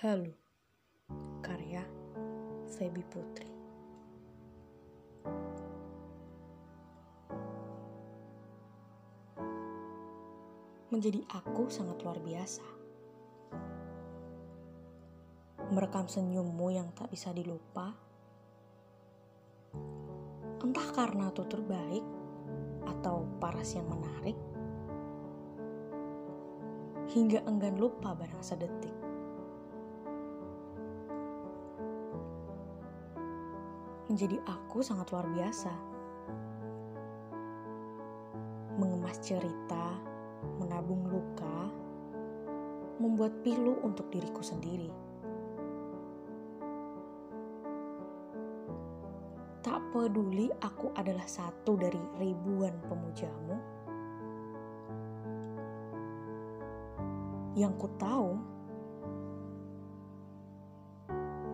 Halu Karya Feby Putri. Menjadi aku sangat luar biasa. Merekam senyummu yang tak bisa dilupa. Entah karena tutur baik Atau paras yang menarik. Hingga enggan lupa barang sedetik menjadi aku sangat luar biasa. Mengemas cerita, menabung luka, membuat pilu untuk diriku sendiri. Tak peduli aku adalah satu dari ribuan pemujamu. Yang ku tahu,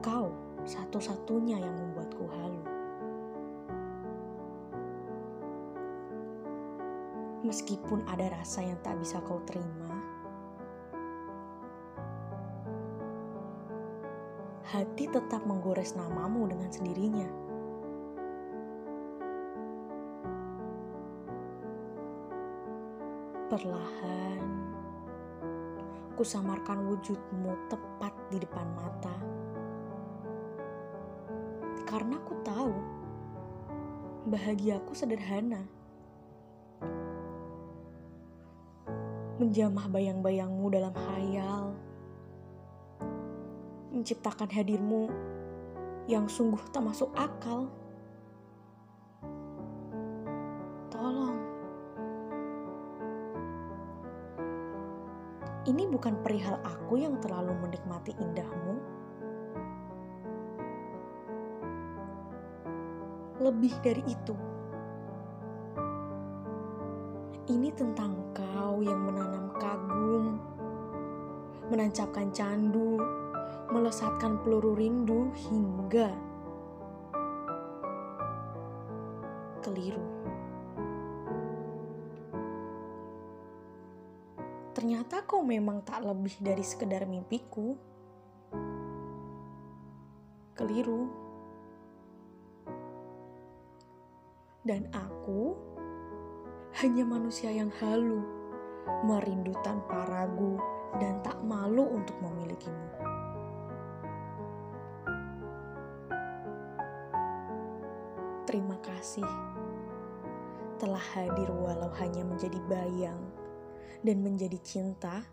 kau satu-satunya yang membuatku halu. Meskipun ada rasa yang tak bisa kau terima, hati tetap menggores namamu dengan sendirinya. Perlahan, kusamarkan wujudmu tepat di depan mata karena aku tahu bahagiaku sederhana. Menjamah bayang-bayangmu dalam hayal, menciptakan hadirmu yang sungguh tak masuk akal. Tolong, ini bukan perihal aku yang terlalu menikmati indahmu lebih dari itu. Ini tentang kau yang menanam kagum, menancapkan candu, melesatkan peluru rindu hingga keliru. Ternyata kau memang tak lebih dari sekedar mimpiku. Keliru. Dan aku hanya manusia yang halu, merindu tanpa ragu, dan tak malu untuk memilikimu. Terima kasih telah hadir walau hanya menjadi bayang dan menjadi cinta